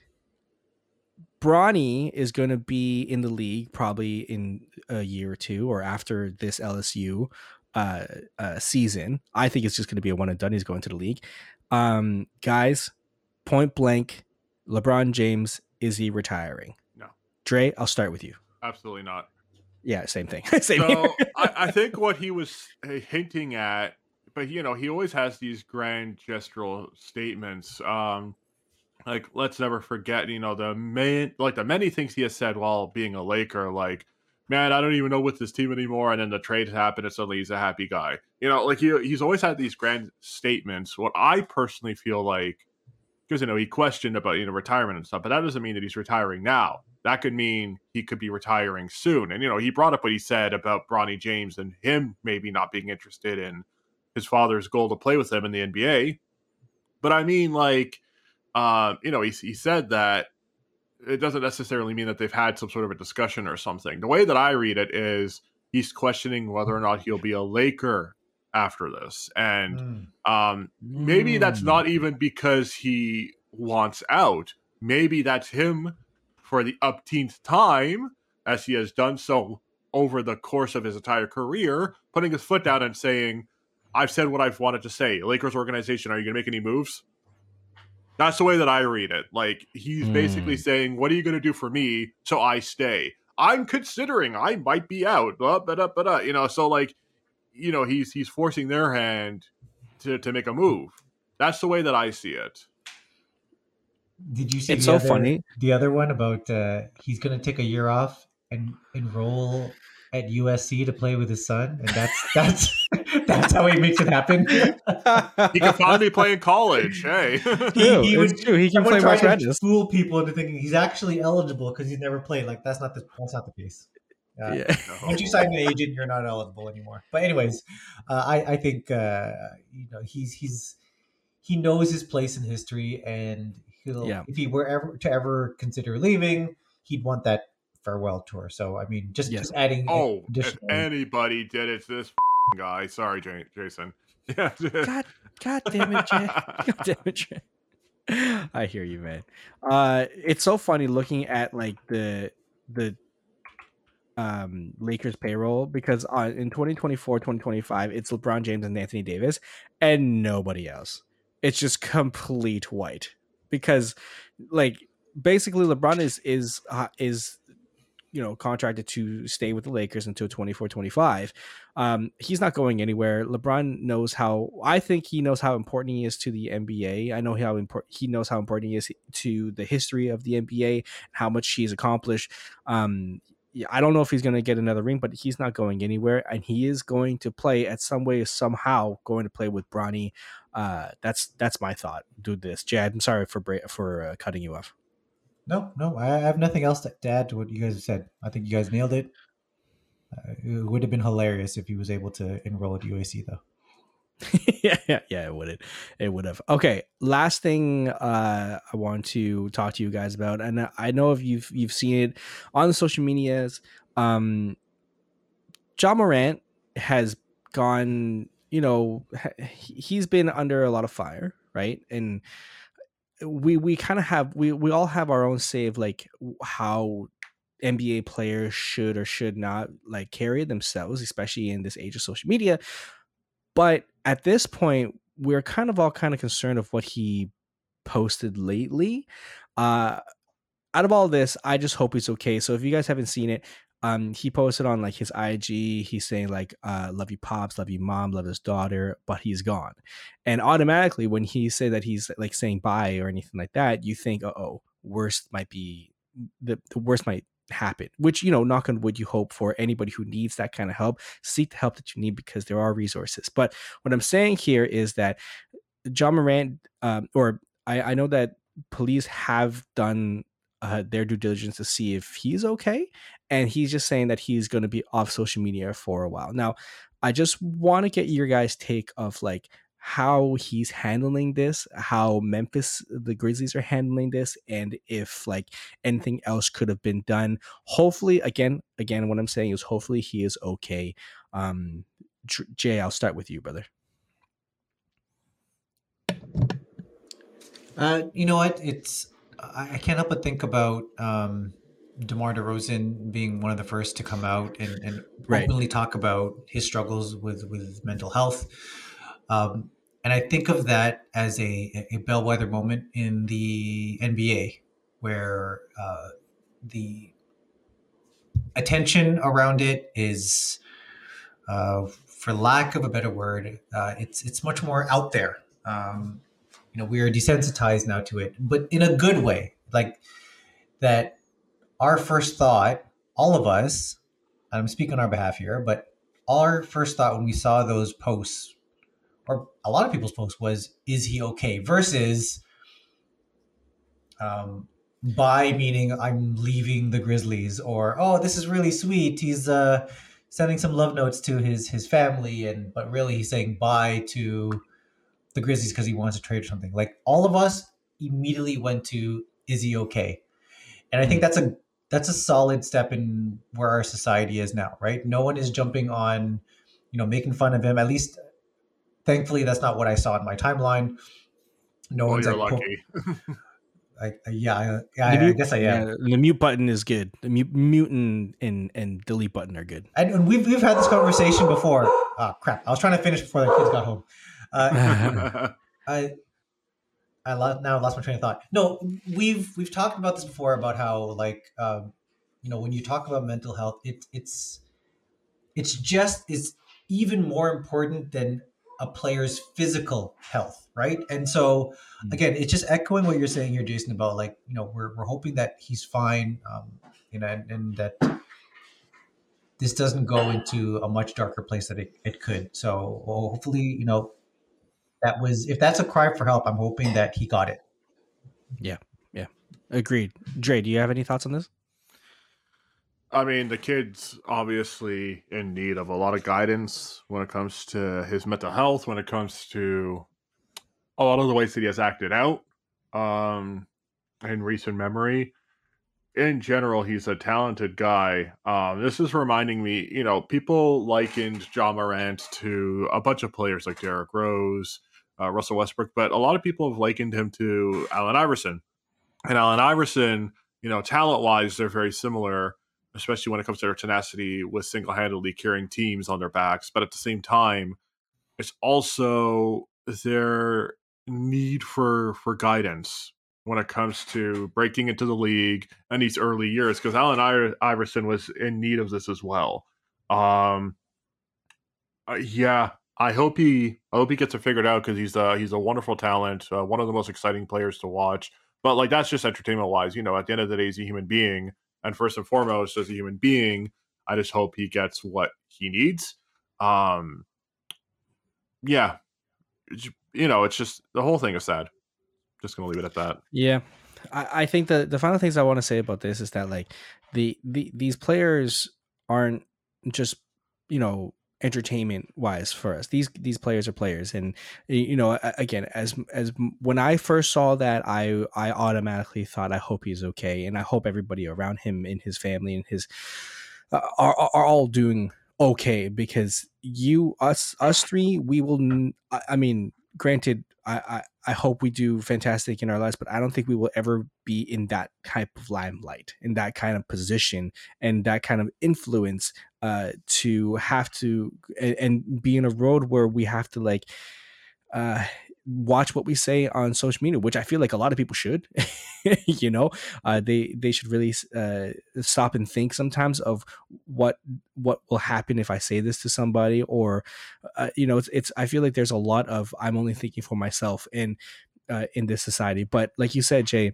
Bronny is going to be in the league probably in a year or two, or after this LSU uh, uh, season. I think it's just going to be a one and done. He's going to the league. Um, guys, point blank, LeBron James is he retiring? No. Dre, I'll start with you. Absolutely not. Yeah, same thing. same So. I, I think what he was uh, hinting at, but you know, he always has these grand gestural statements. Um, like let's never forget, you know, the main like the many things he has said while being a Laker, like, man, I don't even know with this team anymore, and then the trade happened and suddenly he's a happy guy. You know, like he he's always had these grand statements. What I personally feel like because you know he questioned about you know retirement and stuff, but that doesn't mean that he's retiring now. That could mean he could be retiring soon. And you know he brought up what he said about Bronny James and him maybe not being interested in his father's goal to play with him in the NBA. But I mean, like, uh, you know, he he said that it doesn't necessarily mean that they've had some sort of a discussion or something. The way that I read it is he's questioning whether or not he'll be a Laker after this, and Mm. um, maybe that's not even because he wants out. Maybe that's him for the upteenth time, as he has done so over the course of his entire career, putting his foot down and saying, I've said what I've wanted to say. Lakers organization, are you going to make any moves? That's the way that I read it. Like, he's basically Hmm. saying, What are you going to do for me so I stay? I'm considering I might be out. Blah, blah, blah, blah, You know, so like, you know, he's he's forcing their hand to, to make a move. That's the way that I see it. Did you see It's the so other, funny. the other one about uh, he's going to take a year off and enroll at USC to play with his son, and that's that's that's how he makes it happen. He can finally play in college. Hey. True, it's true. He can play tried March to Madness. Fool people into thinking he's actually eligible because he's never played. Like that's not the that's not the case. Uh, Yeah. Once you sign an agent, you're not eligible anymore. But anyways, uh, I I think uh, you know he's he's he knows his place in history, and he'll Yeah. if he were ever to ever consider leaving, he'd want that farewell tour. So I mean, just Yes. just adding Oh, if anybody did it, it's this guy. Sorry, Jason. Yeah. God, God damn it, Jay. God damn it, Jay. I hear you, man. Uh, it's so funny looking at like the the um Lakers payroll because uh, in 2024, 2025, it's LeBron James and Anthony Davis and nobody else. It's just complete white because like basically LeBron is is uh, is you know contracted to stay with the Lakers until 24 25 um he's not going anywhere. Lebron knows how i think he knows how important he is to the nba i know how important he knows how important he is to the history of the nba how much he's accomplished. Um I don't know if he's going to get another ring, but he's not going anywhere, and he is going to play at some way, somehow, going to play with Bronny. Uh, that's that's my thought. Do this, Jad. I'm sorry for for uh, cutting you off. No, no, I have nothing else to add to what you guys have said. I think you guys nailed it. Uh, it would have been hilarious if he was able to enroll at USC, though. yeah, yeah, yeah, it would. It would have. Okay, last thing uh, I want to talk to you guys about, and I- know if you've you've seen it on the social medias. Um, Ja Morant has gone. You know, he- he's been under a lot of fire, right? And we we kind of have we we all have our own say of like how NBA players should or should not like carry themselves, especially in this age of social media. But at this point, we're kind of all kind of concerned of what he posted lately. Uh out of all this, I just hope he's okay. So if you guys haven't seen it, um, he posted on like his IG, he's saying like, uh, "Love you, pops, love you, mom, love his daughter," but he's gone. And automatically, when he say that he's like saying bye or anything like that, you think, "Oh, worst might be the, the worst might happen." Which you know, knock on wood, you hope for anybody who needs that kind of help, seek the help that you need because there are resources. But what I'm saying here is that Ja Morant, um, or I, I know that police have done uh, their due diligence to see if he's okay. And he's just saying that he's going to be off social media for a while. Now, I just want to get your guys' take of like how he's handling this, how Memphis, the Grizzlies are handling this, and if like anything else could have been done. Hopefully, again, again, what I'm saying is hopefully he is okay. Um, Jay, I'll start with you, brother. Uh, you know what? It's I, can't help but think about um, DeMar DeRozan being one of the first to come out and, and Right. openly talk about his struggles with with mental health. Um, and I think of that as a, a bellwether moment in the NBA where uh, the attention around it is, uh, for lack of a better word, uh, it's it's much more out there. Um, you know, we are desensitized now to it, but in a good way. Like that, our first thought, all of us, I'm speaking on our behalf here, but our first thought when we saw those posts, or a lot of people's posts, was, "Is he okay?" Versus, um, by meaning I'm leaving the Grizzlies, or oh, this is really sweet. He's uh, sending some love notes to his his family, and but really he's saying bye to the Grizzlies because he wants to trade or something. Like all of us immediately went to, "Is he okay?" And I think that's a that's a solid step in where our society is now, right? No one is jumping on, you know, making fun of him. At least, thankfully, that's not what I saw in my timeline. No Oh, one's you're like, lucky. I, I- yeah, I, yeah, The I, I mute- guess I am. yeah, the mute button is good. The mute, mute and, and and delete button are good. And, and we've we've had this conversation before. Oh crap! I was trying to finish before the kids got home. Uh, I I lost, now lost my train of thought. No, we've we've talked about this before about how like um, you know when you talk about mental health, it, it's it's just it's even more important than a player's physical health, right? And so Mm. again, it's just echoing what you're saying here, Jason, about like you know we're we're hoping that he's fine, um, you know, and, and that this doesn't go into a much darker place that it, it could. So well, hopefully, you know, that was if that's a cry for help, I'm hoping that he got it. Yeah, yeah, agreed. Dre, do you have any thoughts on this? I mean, the kid's obviously in need of a lot of guidance when it comes to his mental health, when it comes to a lot of the ways that he has acted out um, in recent memory. In general, he's a talented guy. Um, this is reminding me, you know, people likened Ja Morant to a bunch of players like Derrick Rose, uh, Russell Westbrook, but a lot of people have likened him to Allen Iverson. And Allen Iverson, you know, talent wise, they're very similar especially when it comes to their tenacity with single handedly carrying teams on their backs. But at the same time, it's also their need for for guidance when it comes to breaking into the league in these early years. Because Allen Iverson was in need of this as well. Um, uh, yeah, I hope he I hope he gets it figured out because he's a he's a wonderful talent, uh, one of the most exciting players to watch. But like that's just entertainment wise, you know. At the end of the day, he's a human being and first and foremost as a human being i just hope he gets what he needs. Um yeah you know it's just the whole thing is sad. Just gonna leave it at that. Yeah, I, I think the the final things I want to say about this is that like the the these players aren't just you know entertainment wise for us. These these players are players, and you know again as as when I first saw that, I I automatically thought I hope he's okay, and I hope everybody around him and his family and his uh, are are all doing okay because you us us three we will I mean granted I, I I hope we do fantastic in our lives, but I don't think we will ever be in that type of limelight, in that kind of position, and that kind of influence uh, to have to and, and be in a road where we have to like uh, watch what we say on social media, which I feel like a lot of people should. you know, uh, they they should really uh, stop and think sometimes of what what will happen if I say this to somebody, or uh, you know, it's it's. I feel like there's a lot of I'm only thinking for myself in uh, in this society. But like you said, Jay,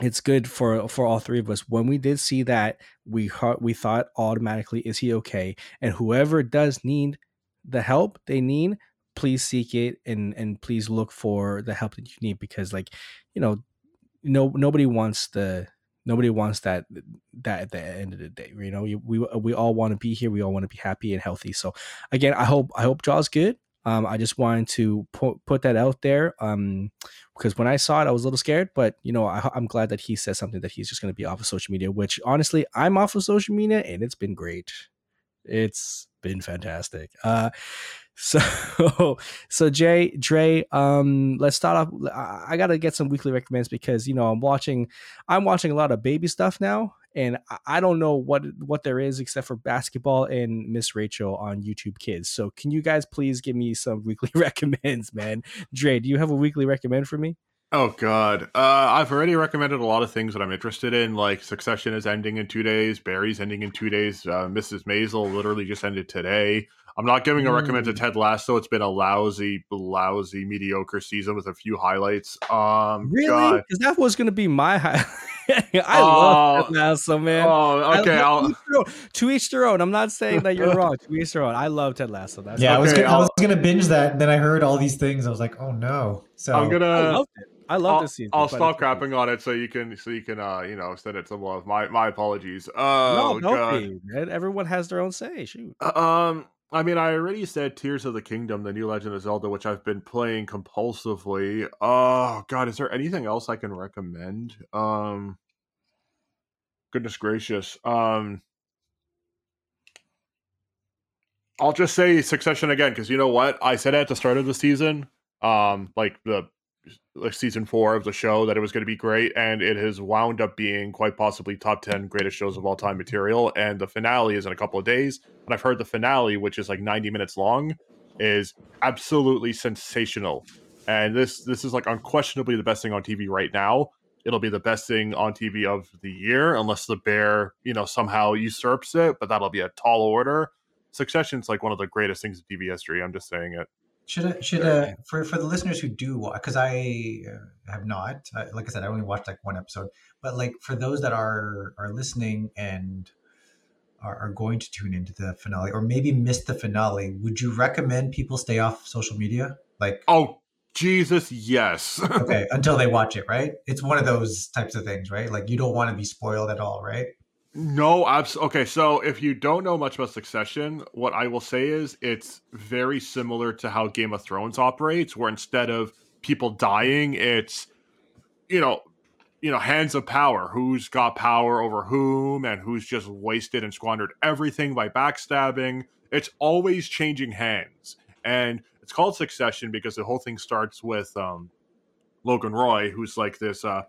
it's good for for all three of us when we did see that we we thought automatically is he okay and whoever does need the help they need please seek it and and please look for the help that you need because like you know no nobody wants the nobody wants that that at the end of the day you know we we all want to be here we all want to be happy and healthy so again i hope i hope Ja's good um, I just wanted to put put that out there um, because when I saw it, I was a little scared. But you know, I, am glad that he says something that he's just going to be off of social media. Which honestly, I'm off of social media, and it's been great. It's been fantastic. Uh, so, so Jay, Dre, um, let's start off. I, I got to get some weekly recommends because you know I'm watching, I'm watching a lot of baby stuff now, and I don't know what what there is except for basketball and Miss Rachel on YouTube Kids. So, can you guys please give me some weekly recommends, man? Dre, do you have a weekly recommend for me? Oh God, uh, I've already recommended a lot of things that I'm interested in. Like Succession is ending in two days, Barry's ending in two days, uh, Mrs. Maisel literally just ended today. I'm not giving a recommend to mm. Ted Lasso. It's been a lousy, lousy, mediocre season with a few highlights. Um, really? Because that was going to be my highlight. I uh, love Ted Lasso, man. Oh, okay. Love, to each their own. I'm not saying that you're wrong. To each their own. I love Ted Lasso. That's yeah, okay, I was gonna, I was gonna binge that. And then I heard all these things. I was like, oh no. So I'm gonna. I loved it. I love I'll, this season. I'll stop crapping on it so you can so you can uh you know send it some love. My my apologies. Oh no, God. Be, man. Everyone has their own say. Shoot. Uh, um I mean, I already said Tears of the Kingdom, the new Legend of Zelda, which I've been playing compulsively. Oh God, is there anything else I can recommend? Um, goodness gracious. Um, I'll just say Succession again because you know what I said at the start of the season, um, like the like season four of the show that it was going to be great, and it has wound up being quite possibly top ten greatest shows of all time material. And the finale is in a couple of days, and I've heard the finale, which is like ninety minutes long, is absolutely sensational. And this this is like unquestionably the best thing on TV right now. It'll be the best thing on TV of the year, unless the bear, you know, somehow usurps it. But that'll be a tall order. Succession's like one of the greatest things in TV history. I'm just saying it. Should I, should uh, for for the listeners who do watch because I uh, have not I, like I said I only watched like one episode but like for those that are are listening and are, are going to tune into the finale or maybe miss the finale would you recommend people stay off social media? Like oh Jesus yes. Okay until they watch it right? It's one of those types of things right? Like you don't want to be spoiled at all right no, abs- okay. So if you don't know much about Succession, what I will say is it's very similar to how Game of Thrones operates, where instead of people dying, it's you know, you know, hands of power. Who's got power over whom, and who's just wasted and squandered everything by backstabbing. It's always changing hands, and it's called Succession because the whole thing starts with um, Logan Roy, who's like this uh,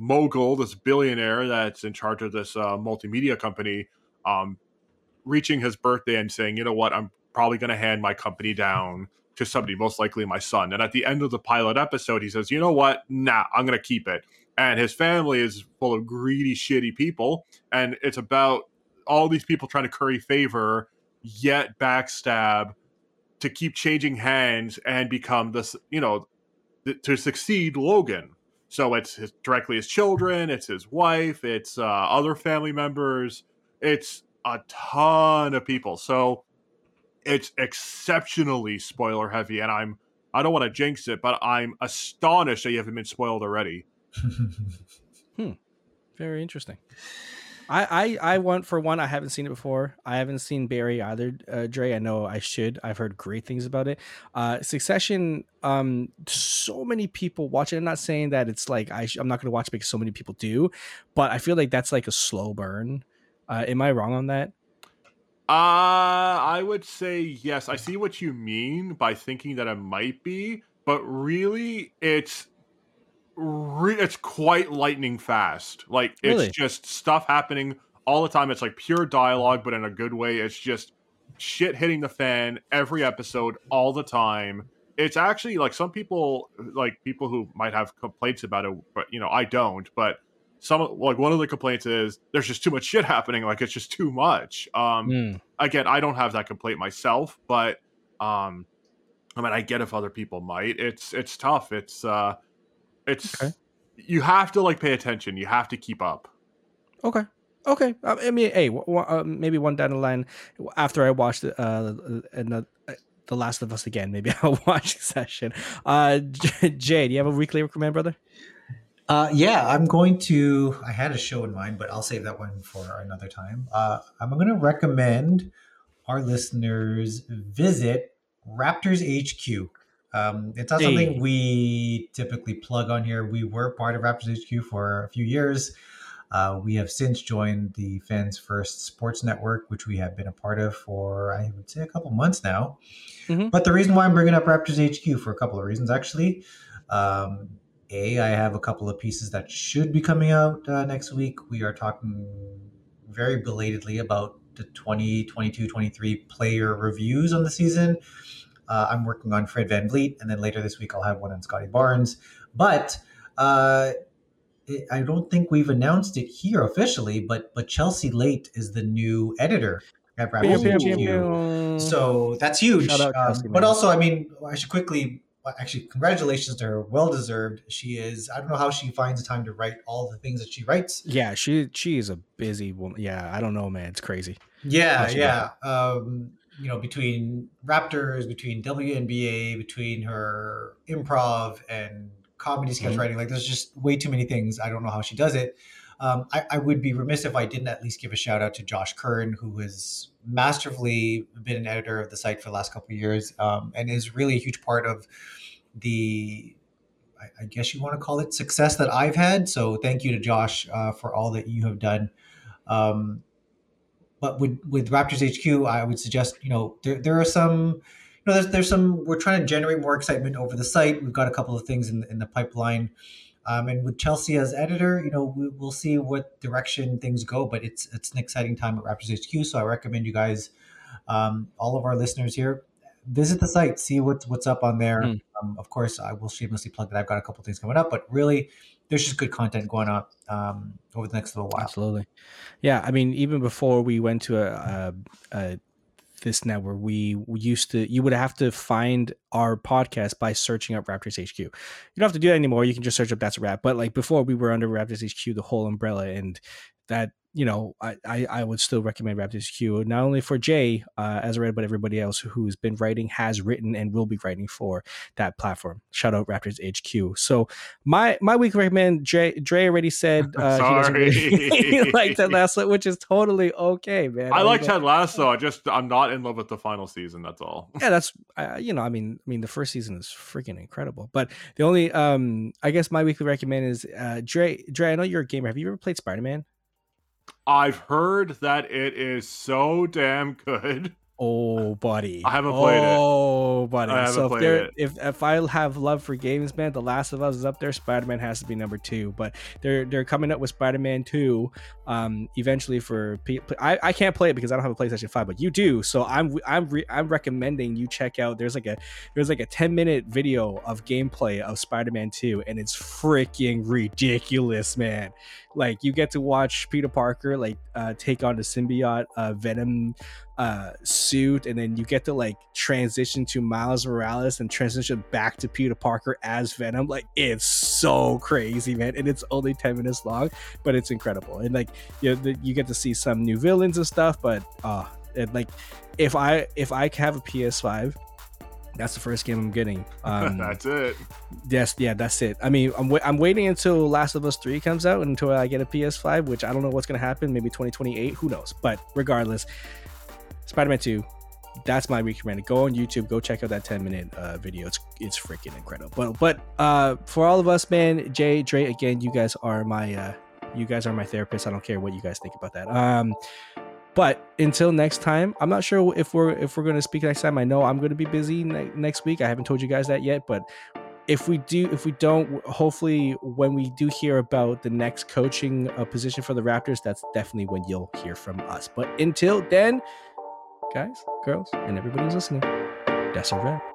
mogul, this billionaire that's in charge of this uh, multimedia company, um, reaching his birthday and saying, you know what, I'm probably going to hand my company down to somebody, most likely my son. And at the end of the pilot episode, he says, you know what, nah, I'm going to keep it. And his family is full of greedy, shitty people. And it's about all these people trying to curry favor, yet backstab to keep changing hands and become this, you know, th- to succeed Logan so it's his, directly his children, it's his wife, it's uh, other family members, it's a ton of people. So it's exceptionally spoiler heavy, and I'm I don't want to jinx it, but I'm astonished that you haven't been spoiled already. hmm. Very interesting. I, I I want for one. I haven't seen it before. I haven't seen Barry either. Uh, Dre, I know I should. I've heard great things about it. Uh, Succession. Um, so many people watch it. I'm not saying that it's like I. Sh- I'm not going to watch because so many people do, but I feel like that's like a slow burn. Uh, am I wrong on that? Uh, I would say yes. I see what you mean by thinking that it might be, but really, it's re- it's quite lightning fast. Like it's really? just stuff happening all the time. It's like pure dialogue, but in a good way. It's just shit hitting the fan every episode all the time. it's actually like some people like people who might have complaints about it, but you know I don't. But some like one of the complaints is there's just too much shit happening. Like it's just too much. Um, Mm. again, I don't have that complaint myself, but um, I mean I get if other people might. It's it's tough. It's uh, it's Okay. you have to like pay attention. You have to keep up. Okay. Okay. I I mean, hey, w- w- uh, maybe one down the line after I watch the uh, another, uh, The Last of Us again, maybe I'll watch the session. Uh, J- Jay, do you have a weekly recommend, brother? Uh, yeah, I'm going to. I had a show in mind, but I'll save that one for another time. Uh, I'm going to recommend our listeners visit Raptors HQ. Um, it's not Hey. something we typically plug on here. We were part of Raptors HQ for a few years. Uh, we have since joined the Fans First Sports Network, which we have been a part of for, I would say, a couple months now. Mhm. But the reason why I'm bringing up Raptors HQ for a couple of reasons, actually. Um, a, I have a couple of pieces that should be coming out uh, next week. We are talking very belatedly about the 2022 23 player reviews on the season. Uh, I'm working on Fred VanVleet, and then later this week I'll have one on Scottie Barnes. But uh, it, I don't think we've announced it here officially, but but Chelsea Leite is the new editor at Raptors. So that's huge. Out Um, but also, I mean, I should quickly, actually, congratulations to her. Well deserved. She is, I don't know how she finds the time to write all the things that she writes. yeah, she she is a busy woman. Yeah, I don't know, man. It's crazy. Yeah, yeah. Um, you know, between Raptors, between WNBA, between her improv and comedy sketch Mhm. writing, like there's just way too many things. I don't know how she does it. Um, I, I would be remiss if I didn't at least give a shout out to Josh Kern, who has masterfully been an editor of the site for the last couple of years um, and is really a huge part of the, I, I guess you want to call it success that I've had. So thank you to Josh uh, for all that you have done. Um, but with with Raptors HQ, I would suggest you know there there are some you know there's there's some we're trying to generate more excitement over the site. We've got a couple of things in in the pipeline. Um, and with Chelsea as editor, you know, we, we'll see what direction things go. But it's it's an exciting time at Raptors HQ, so I recommend you guys, um, all of our listeners here, visit the site, see what's what's up on there. Mm. Um, of course, I will shamelessly plug that I've got a couple things coming up, but really, there's just good content going up um, over the next little while. Absolutely. Yeah, I mean, even before we went to a, a, a this network, we used to you would have to find our podcast by searching up Raptors HQ. You don't have to do that anymore. You can just search up That's a Rap. But like before, we were under Raptors HQ, the whole umbrella, and that you know, I, I, I would still recommend Raptors HQ not only for Jay, uh, as I read, but everybody else who's been writing, has written, and will be writing for that platform. Shout out Raptors HQ. So my my week recommend Jay Dre already said uh, he doesn't really Sorry. like Ted Lasso, which is totally okay, man. I like mean, Ted Lasso. I just I'm not in love with the final season. That's all. Yeah, that's uh, you know, I mean, I mean, the first season is freaking incredible. But the only, um, I guess my weekly recommend is uh, Dre. Dre, I know you're a gamer. Have you ever played Spider Man? I've heard that it is so damn good. Oh, buddy. I haven't played it. Oh, buddy. So if there, if if I have love for games, man, The Last of Us is up there. Spider Man has to be number two. But they're they're coming up with Spider Man two, um, eventually for. P- I, I can't play it because I don't have a PlayStation Five, but you do. So I'm I'm re- I'm recommending you check out. There's like a there's like a 10 minute video of gameplay of Spider Man two, and it's freaking ridiculous, man. Like you get to watch Peter Parker like uh, take on the symbiote uh, Venom uh suit and then you get to like transition to Miles Morales and transition back to Peter Parker as Venom like it's so crazy man and it's only 10 minutes long but it's incredible and like you know, the, you get to see some new villains and stuff but uh it, like if I if I have a PS5 that's the first game I'm getting um That's it. Yes, yeah, that's it. I mean, I'm, wa- I'm waiting until Last of Us 3 comes out until I get a PS5, which I don't know what's going to happen. Maybe 2028, who knows? But regardless, Spider Man 2, that's my recommended. Go on YouTube, go check out that 10 minute uh, video. It's it's freaking incredible. But but uh, for all of us, man, Jay, Dre, again, you guys are my uh, you guys are my therapist. I don't care what you guys think about that. Um, but until next time, I'm not sure if we're if we're gonna speak next time. I know I'm gonna be busy ne- next week. I haven't told you guys that yet, but if we do if we don't hopefully when we do hear about the next coaching uh, position for the raptors that's definitely when you'll hear from us but until then guys girls and everybody who's listening. That's a wrap